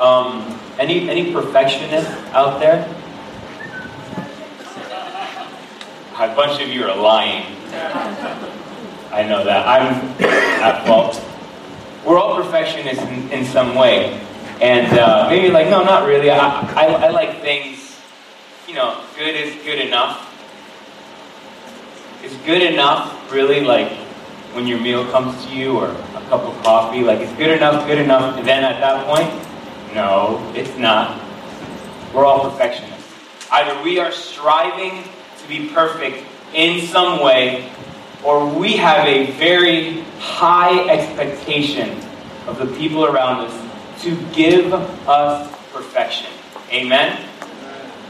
Um, any any perfectionists out there? A bunch of you are lying. I know that. I'm at fault. We're all perfectionists in, in some way. And uh, maybe like, no, not really. I, I, I like things, you know, good is good enough. Is good enough really like when your meal comes to you or a cup of coffee? Like, it's good enough, good enough. And then at that point, no, it's not. We're all perfectionists. Either we are striving to be perfect in some way, or we have a very high expectation of the people around us to give us perfection. Amen?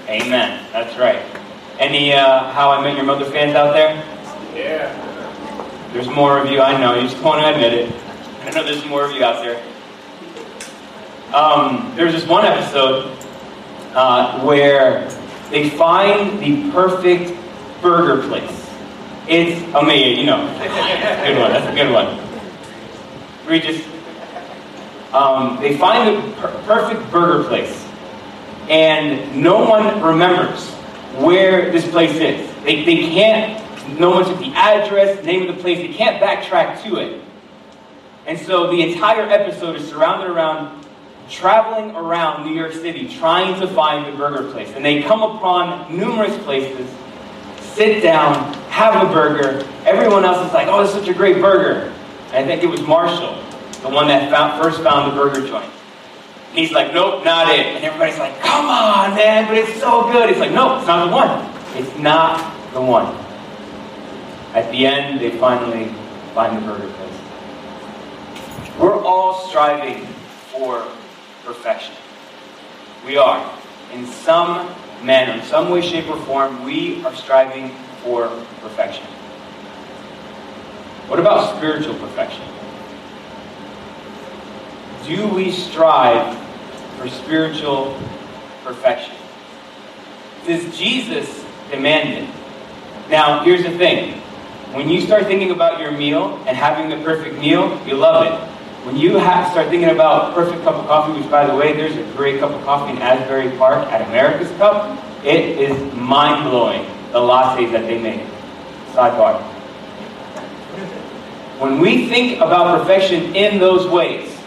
Amen. That's right. Any uh, How I Met Your Mother fans out there? Yeah. There's more of you, I know. You just want to admit it. I know there's more of you out there. Um, there's this one episode uh, where they find the perfect burger place. It's amazing, you know. good one. That's a good one. Regis. Um, they find the per- perfect burger place, and no one remembers where this place is. They, they can't. No one took the address, name of the place. They can't backtrack to it. And so the entire episode is surrounded around traveling around New York City trying to find the burger place. And they come upon numerous places, sit down, have a burger. Everyone else is like, oh, is such a great burger. And I think it was Marshall, the one that found, first found the burger joint. And he's like, nope, not it. And everybody's like, come on, man, but it's so good. He's like, nope, it's not the one. It's not the one. At the end, they finally find the burger place. We're all striving for perfection. We are. In some manner, in some way, shape, or form, we are striving for perfection. What about spiritual perfection? Do we strive for spiritual perfection? Does Jesus demand it? Now, here's the thing. When you start thinking about your meal and having the perfect meal, you love it. When you have, start thinking about perfect cup of coffee, which by the way, there's a great cup of coffee in Asbury Park at America's Cup, it is mind blowing the lattes that they make. Sidebar. When we think about perfection in those ways,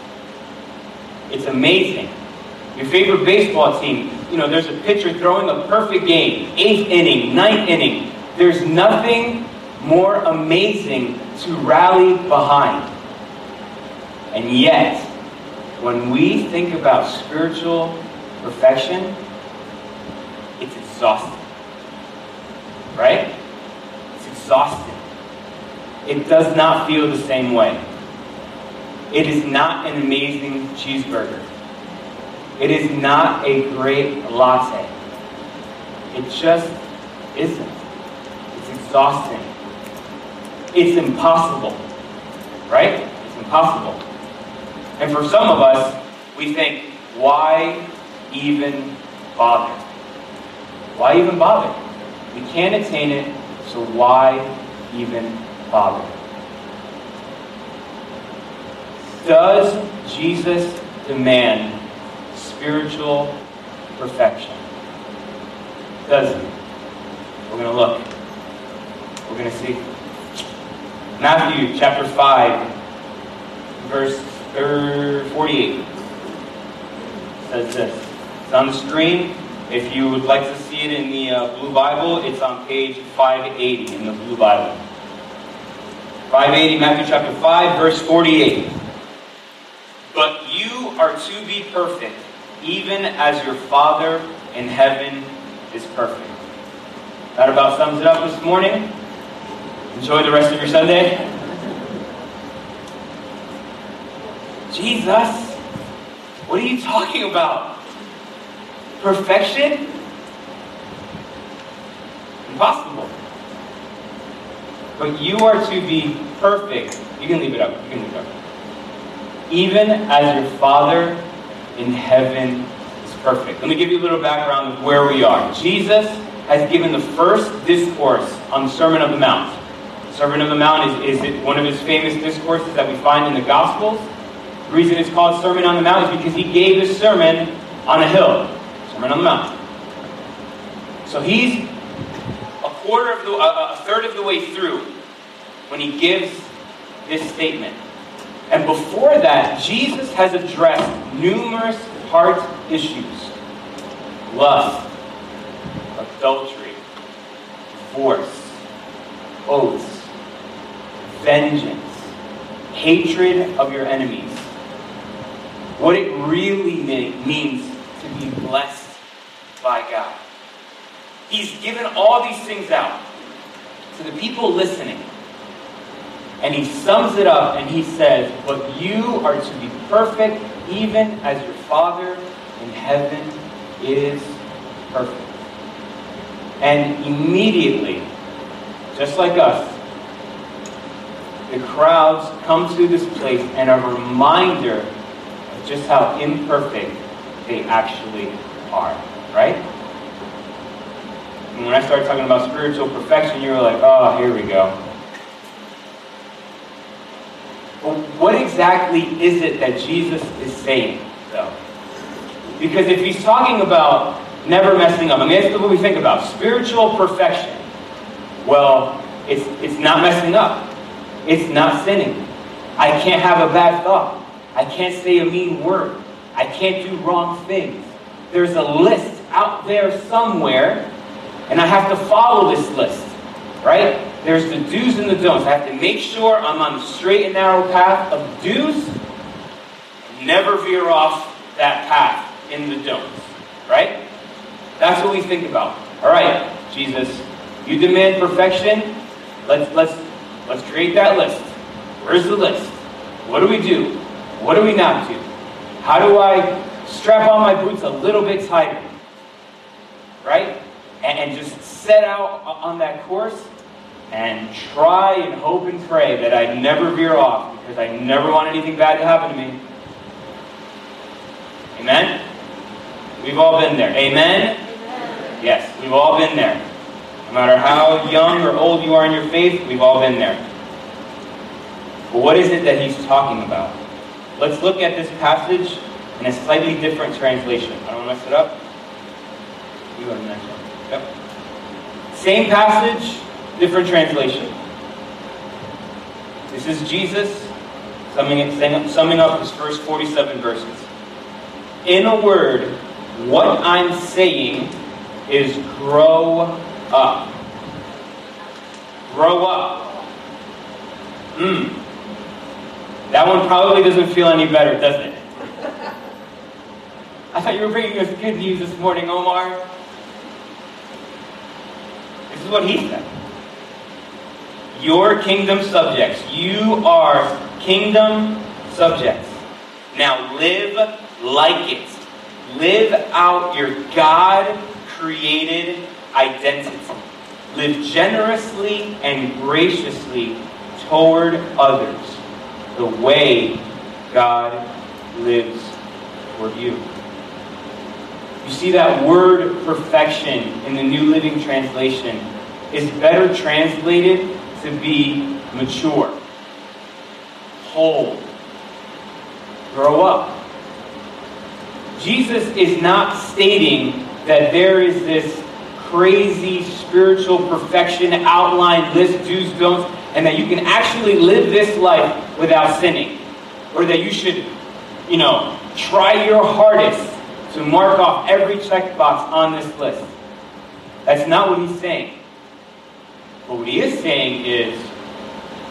it's amazing. Your favorite baseball team, you know, there's a pitcher throwing a perfect game, eighth inning, ninth inning. There's nothing more amazing to rally behind. And yet, when we think about spiritual perfection, it's exhausting. Right? It's exhausting. It does not feel the same way. It is not an amazing cheeseburger. It is not a great latte. It just isn't. It's exhausting. It's impossible. Right? It's impossible. And for some of us, we think, why even bother? Why even bother? We can't attain it, so why even bother? Does Jesus demand spiritual perfection? Does he? We're going to look. We're going to see. Matthew chapter 5, verse 48 says this. It's on the screen. If you would like to see it in the uh, Blue Bible, it's on page 580 in the Blue Bible. 580, Matthew chapter 5, verse 48. But you are to be perfect, even as your Father in heaven is perfect. That about sums it up this morning. Enjoy the rest of your Sunday. Jesus, what are you talking about? Perfection? Impossible. But you are to be perfect. You can leave it up. You can leave it up. Even as your Father in heaven is perfect. Let me give you a little background of where we are. Jesus has given the first discourse on the Sermon on the Mount. Sermon on the Mount is, is one of his famous discourses that we find in the Gospels. The reason it's called Sermon on the Mount is because he gave his sermon on a hill. Sermon on the Mount. So he's a quarter of the, a, a third of the way through when he gives this statement. And before that, Jesus has addressed numerous heart issues lust, adultery, divorce, oaths, vengeance, hatred of your enemies. What it really means to be blessed by God. He's given all these things out to the people listening. And he sums it up and he says, But you are to be perfect, even as your Father in heaven is perfect. And immediately, just like us, the crowds come to this place and a reminder just how imperfect they actually are. Right? And when I started talking about spiritual perfection, you were like, oh, here we go. But what exactly is it that Jesus is saying, though? Because if he's talking about never messing up, I mean, that's what we think about spiritual perfection. Well, it's, it's not messing up, it's not sinning. I can't have a bad thought, I can't say a mean word, I can't do wrong things. There's a list out there somewhere, and I have to follow this list, right? There's the do's and the don'ts. I have to make sure I'm on the straight and narrow path of do's, never veer off that path in the don'ts, right? That's what we think about. All right, Jesus, you demand perfection. Let's let's let's create that list. Where's the list? What do we do? What do we not do? How do I strap on my boots a little bit tighter? Right? And, and just set out on that course and try and hope and pray that I never veer off because I never want anything bad to happen to me. Amen? We've all been there. Amen? Amen? Yes, we've all been there. No matter how young or old you are in your faith, we've all been there. But what is it that he's talking about? Let's look at this passage in a slightly different translation. I don't want to mess it up. You to mess it up. Yep. Same passage, different translation. This is Jesus summing, summing up his first 47 verses. In a word, what I'm saying is grow up. Grow up. Hmm. That one probably doesn't feel any better, does it? I thought you were bringing us good news this morning, Omar. This is what he said. Your kingdom subjects. You are kingdom subjects. Now live like it. Live out your God created identity. Live generously and graciously toward others the way God lives for you. You see that word perfection in the New Living Translation is better translated to be mature, whole, grow up. Jesus is not stating that there is this crazy spiritual perfection outline list, do's, don'ts, and that you can actually live this life without sinning. Or that you should, you know, try your hardest to mark off every checkbox on this list. That's not what he's saying. But what he is saying is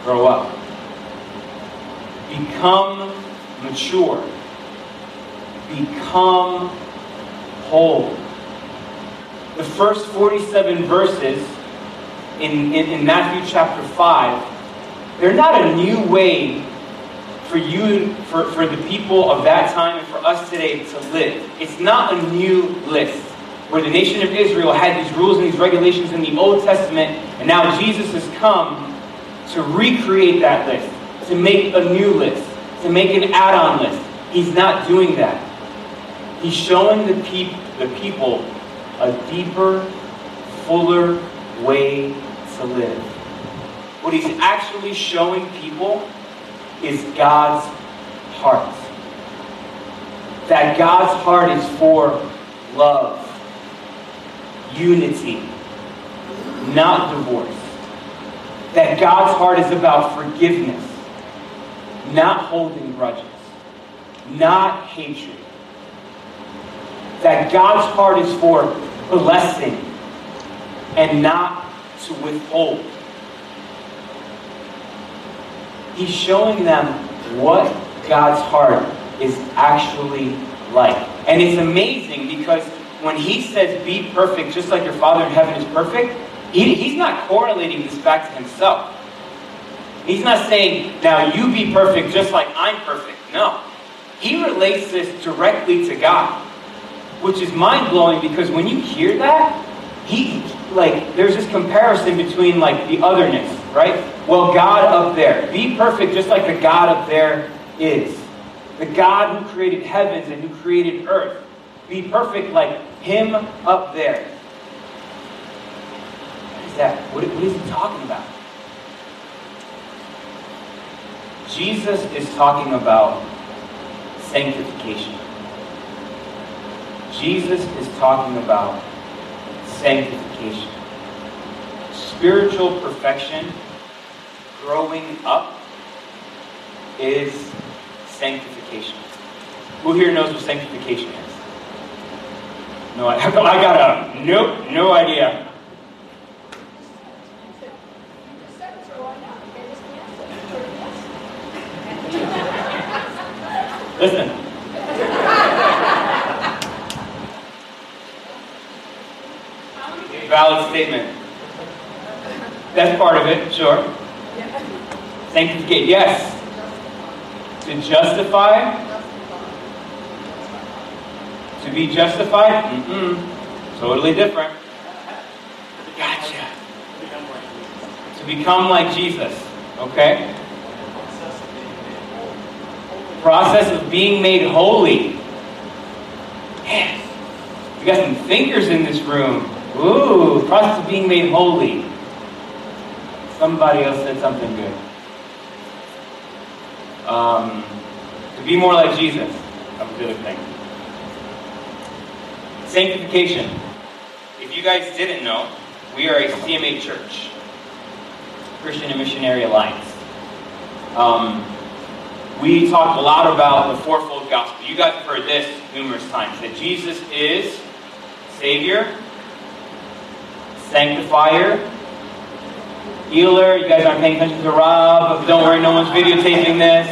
grow up, become mature, become whole. The first 47 verses in, in, in Matthew chapter 5, they're not a new way for you, for, for the people of that time and for us today to live. It's not a new list where the nation of Israel had these rules and these regulations in the Old Testament, and now Jesus has come to recreate that list, to make a new list, to make an add on list. He's not doing that. He's showing the, peop- the people a deeper, fuller way to live. What he's actually showing people is God's heart. that God's heart is for love, unity, not divorce. That God's heart is about forgiveness, not holding grudges, not hatred. That God's heart is for blessing and not to withhold. He's showing them what God's heart is actually like. And it's amazing because when he says, be perfect, just like your Father in heaven is perfect, he, he's not correlating this back to himself. He's not saying, now you be perfect just like I'm perfect. No. He relates this directly to God, which is mind blowing because when you hear that, he, like, there's this comparison between, like, the otherness, right? Well, God up there. Be perfect just like the God up there is. The God who created heavens and who created earth. Be perfect like Him up there. What is that? What, what is he talking about? Jesus is talking about sanctification. Jesus is talking about sanctification. Spiritual perfection, growing up, is sanctification. Who here knows what sanctification is? No, I, I got a nope, no idea. Listen. Valid statement. That's part of it, sure. Sanctificate, yes. To justify? To be justified? Mm-mm. Totally different. Gotcha. To become like Jesus. Okay? Process of being made holy. Man, we got some thinkers in this room. Ooh, process of being made holy. Somebody else said something good. Um, to be more like Jesus. That was the other thing. Sanctification. If you guys didn't know, we are a CMA church, Christian and Missionary Alliance. Um, we talked a lot about the fourfold gospel. You guys have heard this numerous times that Jesus is Savior, Sanctifier, Healer. You guys aren't paying attention to Rob. Don't worry, no one's videotaping this.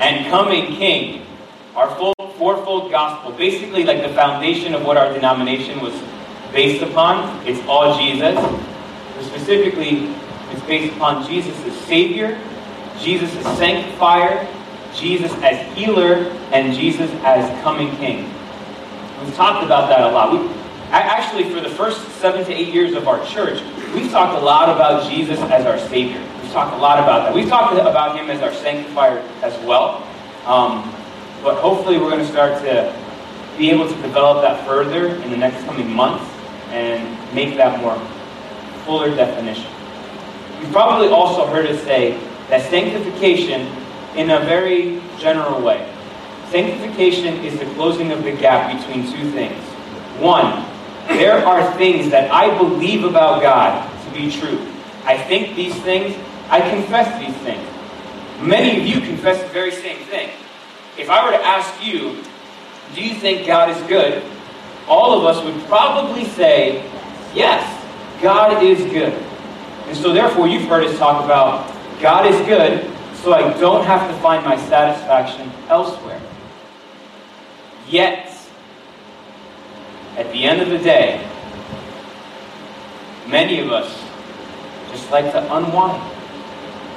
And Coming King. Our full fourfold gospel. Basically, like the foundation of what our denomination was based upon. It's all Jesus. But specifically, it's based upon Jesus as Savior, Jesus as Sanctifier, Jesus as Healer, and Jesus as Coming King. We've talked about that a lot. We, actually, for the first seven to eight years of our church, we've talked a lot about Jesus as our Savior. We've talked a lot about that. We've talked about Him as our Sanctifier as well. Um, but hopefully, we're going to start to be able to develop that further in the next coming months and make that more fuller definition. You've probably also heard us say that sanctification, in a very general way, sanctification is the closing of the gap between two things. One, there are things that I believe about God to be true. I think these things, I confess these things. Many of you confess the very same thing. If I were to ask you, do you think God is good? All of us would probably say, yes, God is good. And so therefore you've heard us talk about God is good, so I don't have to find my satisfaction elsewhere. Yet, at the end of the day, many of us just like to unwind.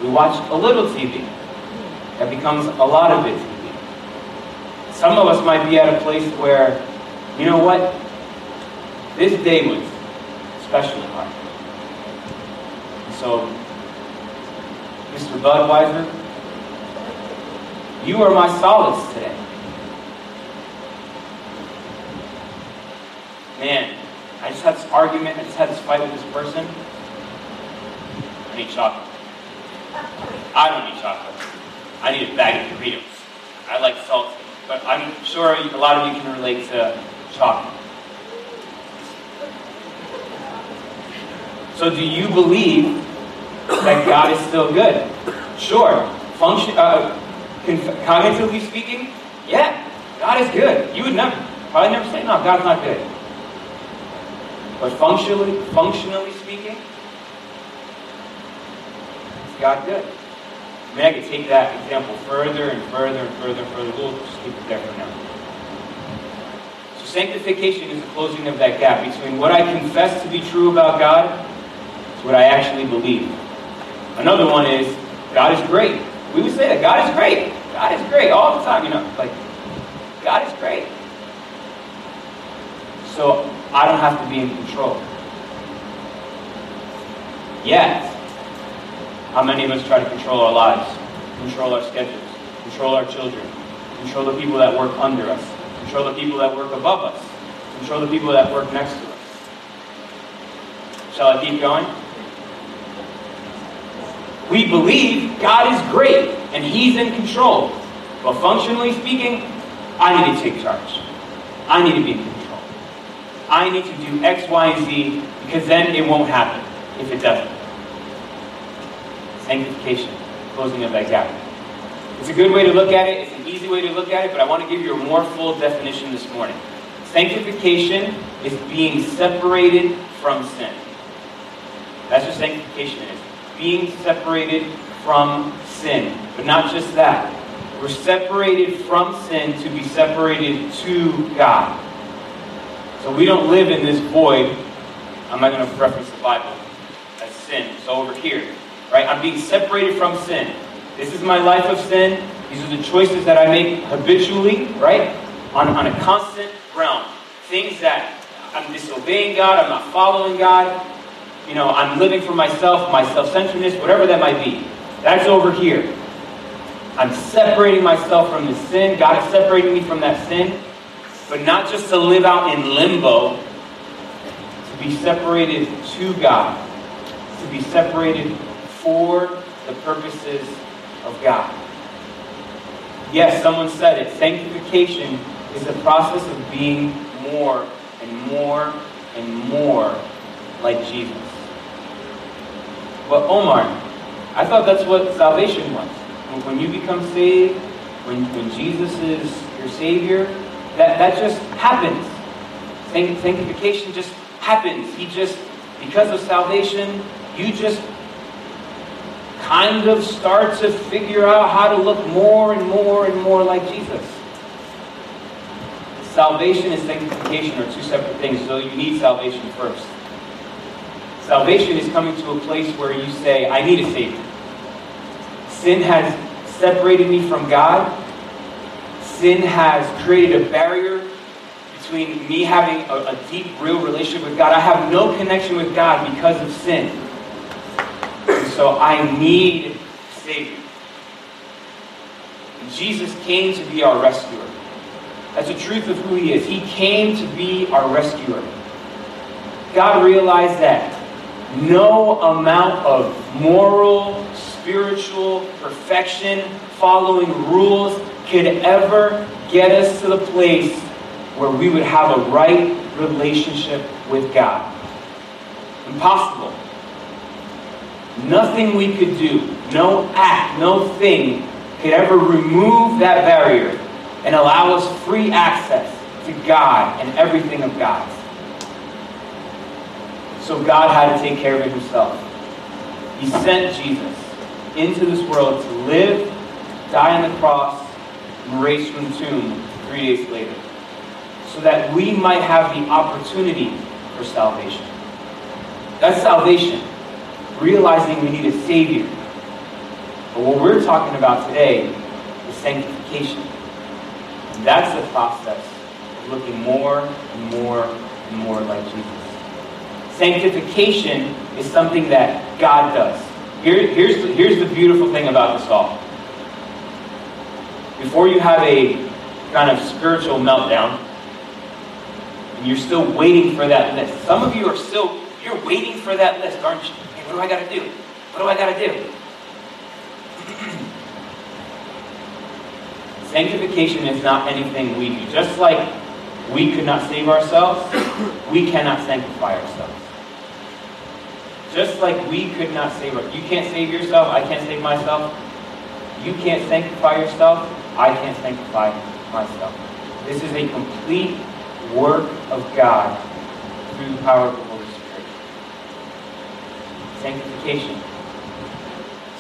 We watch a little TV. That becomes a lot of it TV. Some of us might be at a place where, you know what? This day was especially hard. So, Mr. Budweiser, you are my solace today. Man, I just had this argument, I just had this fight with this person. I need chocolate. I don't need chocolate. I need a bag of Doritos. I like salty. but I'm sure a lot of you can relate to chocolate. So do you believe that God is still good? Sure. Function, uh, cognitively speaking, yeah, God is good. You would never, probably never say, no, God's not good. But functionally, functionally speaking, is God good? I mean, I could take that example further and further and further and further. We'll just keep it there for now. So sanctification is the closing of that gap between what I confess to be true about God and what I actually believe. Another one is God is great. We would say that God is great. God is great all the time, you know, like God is great. So I don't have to be in control. Yet, how many of us try to control our lives, control our schedules, control our children, control the people that work under us, control the people that work above us, control the people that work next to us? Shall I keep going? We believe God is great and He's in control. But functionally speaking, I need to take charge. I need to be. I need to do X, Y, and Z because then it won't happen if it doesn't sanctification, closing of that gap. It's a good way to look at it. It's an easy way to look at it, but I want to give you a more full definition this morning. Sanctification is being separated from sin. That's what sanctification is. Being separated from sin. But not just that. We're separated from sin to be separated to God. So we don't live in this void. I'm not going to reference the Bible as sin. So over here, Right? I'm being separated from sin. This is my life of sin. These are the choices that I make habitually, right? On, on a constant realm. Things that I'm disobeying God, I'm not following God. You know, I'm living for myself, my self-centeredness, whatever that might be. That's over here. I'm separating myself from the sin. God is separating me from that sin. But not just to live out in limbo, to be separated to God, to be separated for the purposes of God. Yes, someone said it. Sanctification is the process of being more and more and more like Jesus. But Omar, I thought that's what salvation was. When you become saved, when, when Jesus is your Savior, that, that just happens. Sanctification just happens. He just, because of salvation, you just kind of start to figure out how to look more and more and more like Jesus. Salvation and sanctification are two separate things, so you need salvation first. Salvation is coming to a place where you say, I need a Savior. Sin has separated me from God. Sin has created a barrier between me having a, a deep, real relationship with God. I have no connection with God because of sin. And so I need Savior. And Jesus came to be our rescuer. That's the truth of who he is. He came to be our rescuer. God realized that no amount of moral, spiritual perfection, following rules, could ever get us to the place where we would have a right relationship with God. Impossible. Nothing we could do, no act, no thing could ever remove that barrier and allow us free access to God and everything of God's. So God had to take care of it himself. He sent Jesus into this world to live, die on the cross, and raise from the tomb three days later. So that we might have the opportunity for salvation. That's salvation realizing we need a Savior. But what we're talking about today is sanctification. And that's the process of looking more and more and more like Jesus. Sanctification is something that God does. Here, here's, the, here's the beautiful thing about this all. Before you have a kind of spiritual meltdown, and you're still waiting for that list. Some of you are still, you're waiting for that list, aren't you? What do I got to do? What do I got to do? Sanctification is not anything we do. Just like we could not save ourselves, we cannot sanctify ourselves. Just like we could not save us. You can't save yourself, I can't save myself. You can't sanctify yourself, I can't sanctify myself. This is a complete work of God through the power of the Holy Spirit. Sanctification.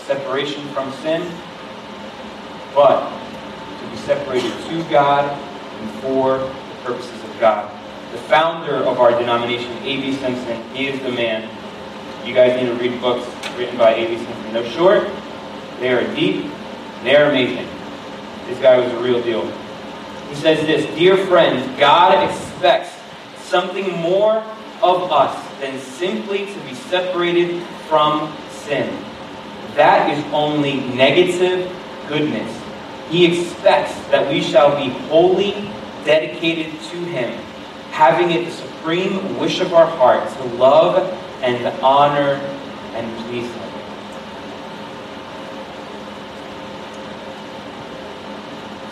Separation from sin, but to be separated to God and for the purposes of God. The founder of our denomination, A.B. Simpson, he is the man. You guys need to read books written by A.B. Simpson. They're short, they are deep, they are amazing. This guy was a real deal. He says this Dear friends, God expects something more of us than simply to be separated from sin. That is only negative goodness. He expects that we shall be wholly dedicated to Him, having it the supreme wish of our heart to love and honor and please Him.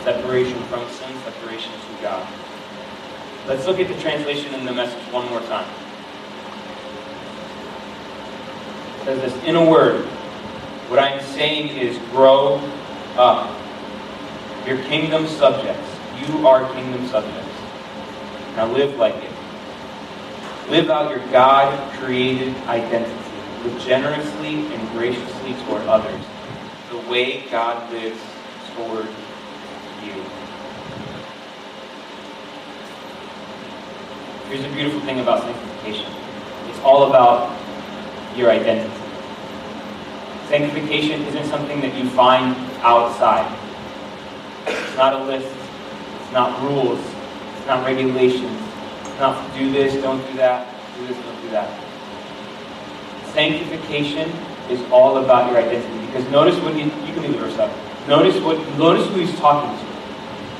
Separation from sin, separation to God. Let's look at the translation in the message one more time. It says this in a word. What I'm saying is grow up. Your kingdom subjects. You are kingdom subjects. Now live like it. Live out your God created identity. Live generously and graciously toward others. The way God lives toward you. Here's the beautiful thing about sanctification it's all about your identity. Sanctification isn't something that you find outside. It's not a list. It's not rules. It's not regulations. It's not do this, don't do that, do this, don't do that. Sanctification is all about your identity. Because notice what he, you can leave the verse up. Notice what notice who he's talking to.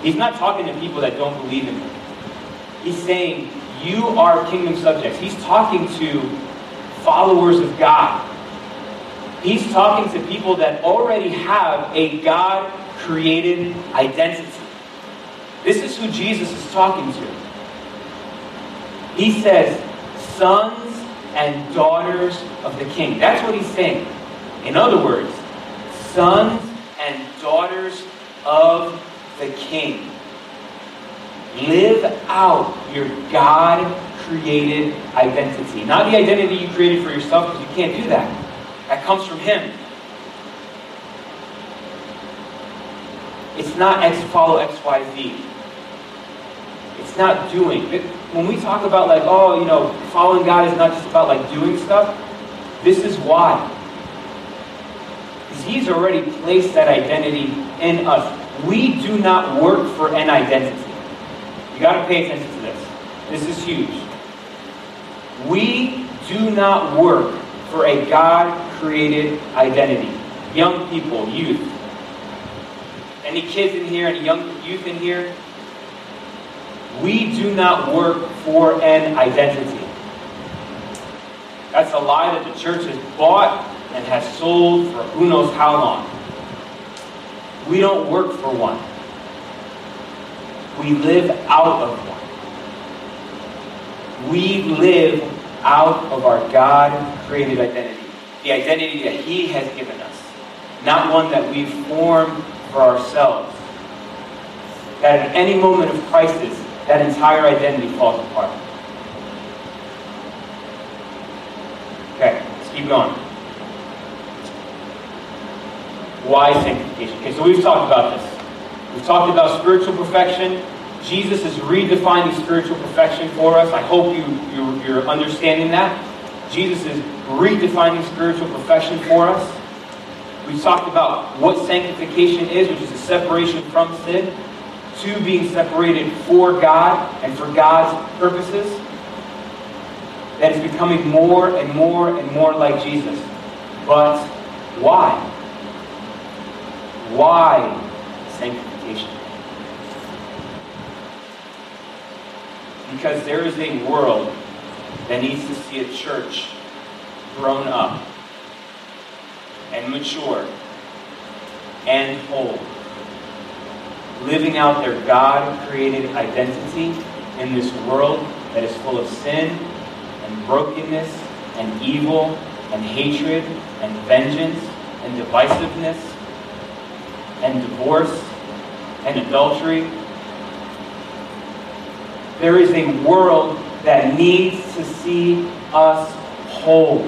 He's not talking to people that don't believe in him. He's saying, You are kingdom subjects. He's talking to followers of God. He's talking to people that already have a God created identity. This is who Jesus is talking to. He says, Sons and daughters of the king. That's what he's saying. In other words, sons and daughters of the King. Live out your God created identity. Not the identity you created for yourself, because you can't do that. That comes from Him. It's not X follow X, Y, Z. It's not doing. When we talk about like, oh, you know, following God is not just about like doing stuff, this is why. Because He's already placed that identity in us. We do not work for an identity. You got to pay attention to this. This is huge. We do not work for a God created identity. Young people, youth. Any kids in here, any young youth in here? We do not work for an identity. That's a lie that the church has bought and has sold for who knows how long. We don't work for one. We live out of one. We live out of our God created identity. The identity that He has given us. Not one that we form for ourselves. That at any moment of crisis, that entire identity falls apart. Okay, let's keep going. Why sanctification? Okay, so we've talked about this. We've talked about spiritual perfection. Jesus is redefining spiritual perfection for us. I hope you, you, you're understanding that. Jesus is redefining spiritual perfection for us. We've talked about what sanctification is, which is a separation from sin, to being separated for God and for God's purposes. That is becoming more and more and more like Jesus. But why? Why sanctification? Because there is a world that needs to see a church grown up and mature and whole. living out their God created identity in this world that is full of sin and brokenness and evil and hatred and vengeance and divisiveness and divorce and adultery. There is a world that needs to see us whole.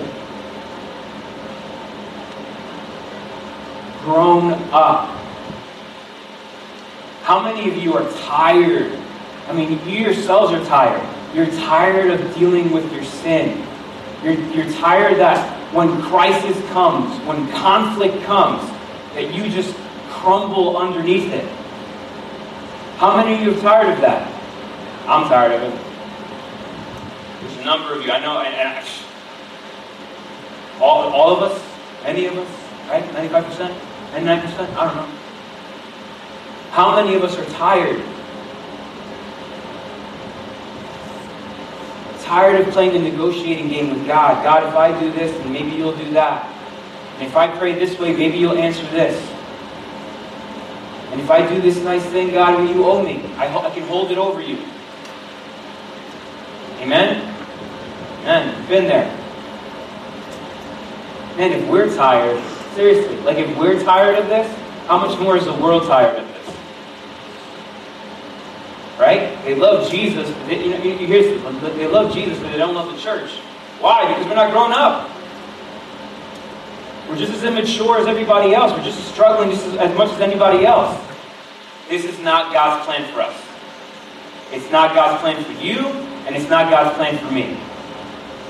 Grown up. How many of you are tired? I mean, you yourselves are tired. You're tired of dealing with your sin. You're, you're tired that when crisis comes, when conflict comes, that you just crumble underneath it. How many of you are tired of that? I'm tired of it. There's a number of you. I know, and, and all, all of us, any of us, right? 95%? 99%? I don't know. How many of us are tired? Tired of playing the negotiating game with God. God, if I do this, then maybe you'll do that. And if I pray this way, maybe you'll answer this. And if I do this nice thing, God, will you owe me? I, I can hold it over you. Amen? Amen. Been there. Man, if we're tired, seriously, like if we're tired of this, how much more is the world tired of this? Right? They love Jesus, they, you know, they love Jesus, but they don't love the church. Why? Because we're not grown up. We're just as immature as everybody else. We're just struggling just as, much as anybody else. This is not God's plan for us. It's not God's plan for you, and it's not God's plan for me.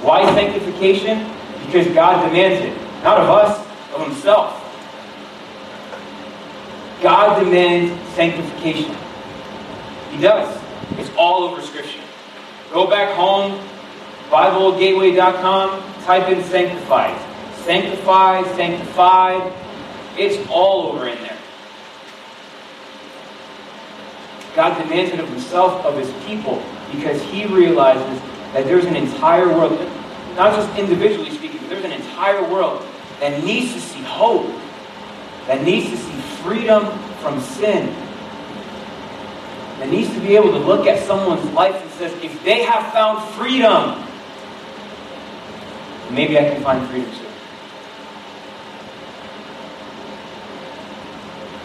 Why sanctification? Because God demands it. Not of us, of Himself. God demands sanctification. He does. It's all over Scripture. Go back home, BibleGateway.com, type in sanctified. Sanctified, sanctified. It's all over in there. God demands it of himself, of his people, because he realizes that there's an entire world, not just individually speaking, but there's an entire world that needs to see hope, that needs to see freedom from sin, that needs to be able to look at someone's life and says, if they have found freedom, maybe I can find freedom too.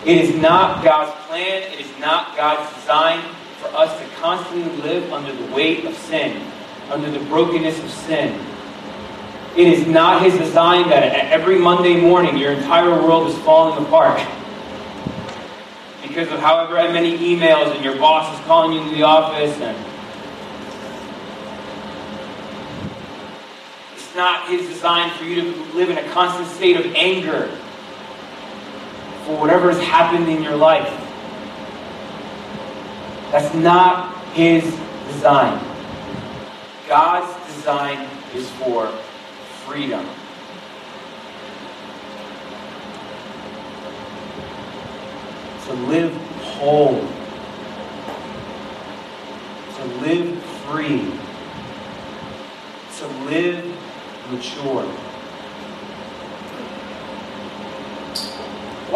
It is not God's plan, it is not God's design for us to constantly live under the weight of sin, under the brokenness of sin. It is not His design that every Monday morning your entire world is falling apart. Because of however many emails and your boss is calling you into the office and it's not his design for you to live in a constant state of anger for whatever has happened in your life. That's not His design. God's design is for freedom. To live whole. To live free. To live mature.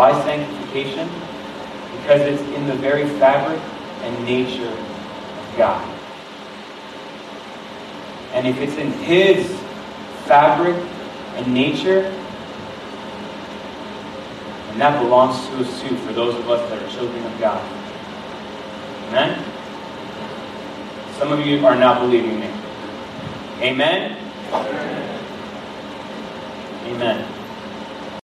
Why sanctification? Because it's in the very fabric and nature of God. And if it's in His fabric and nature, and that belongs to us too, for those of us that are children of God. Amen? Some of you are not believing me. Amen? Amen.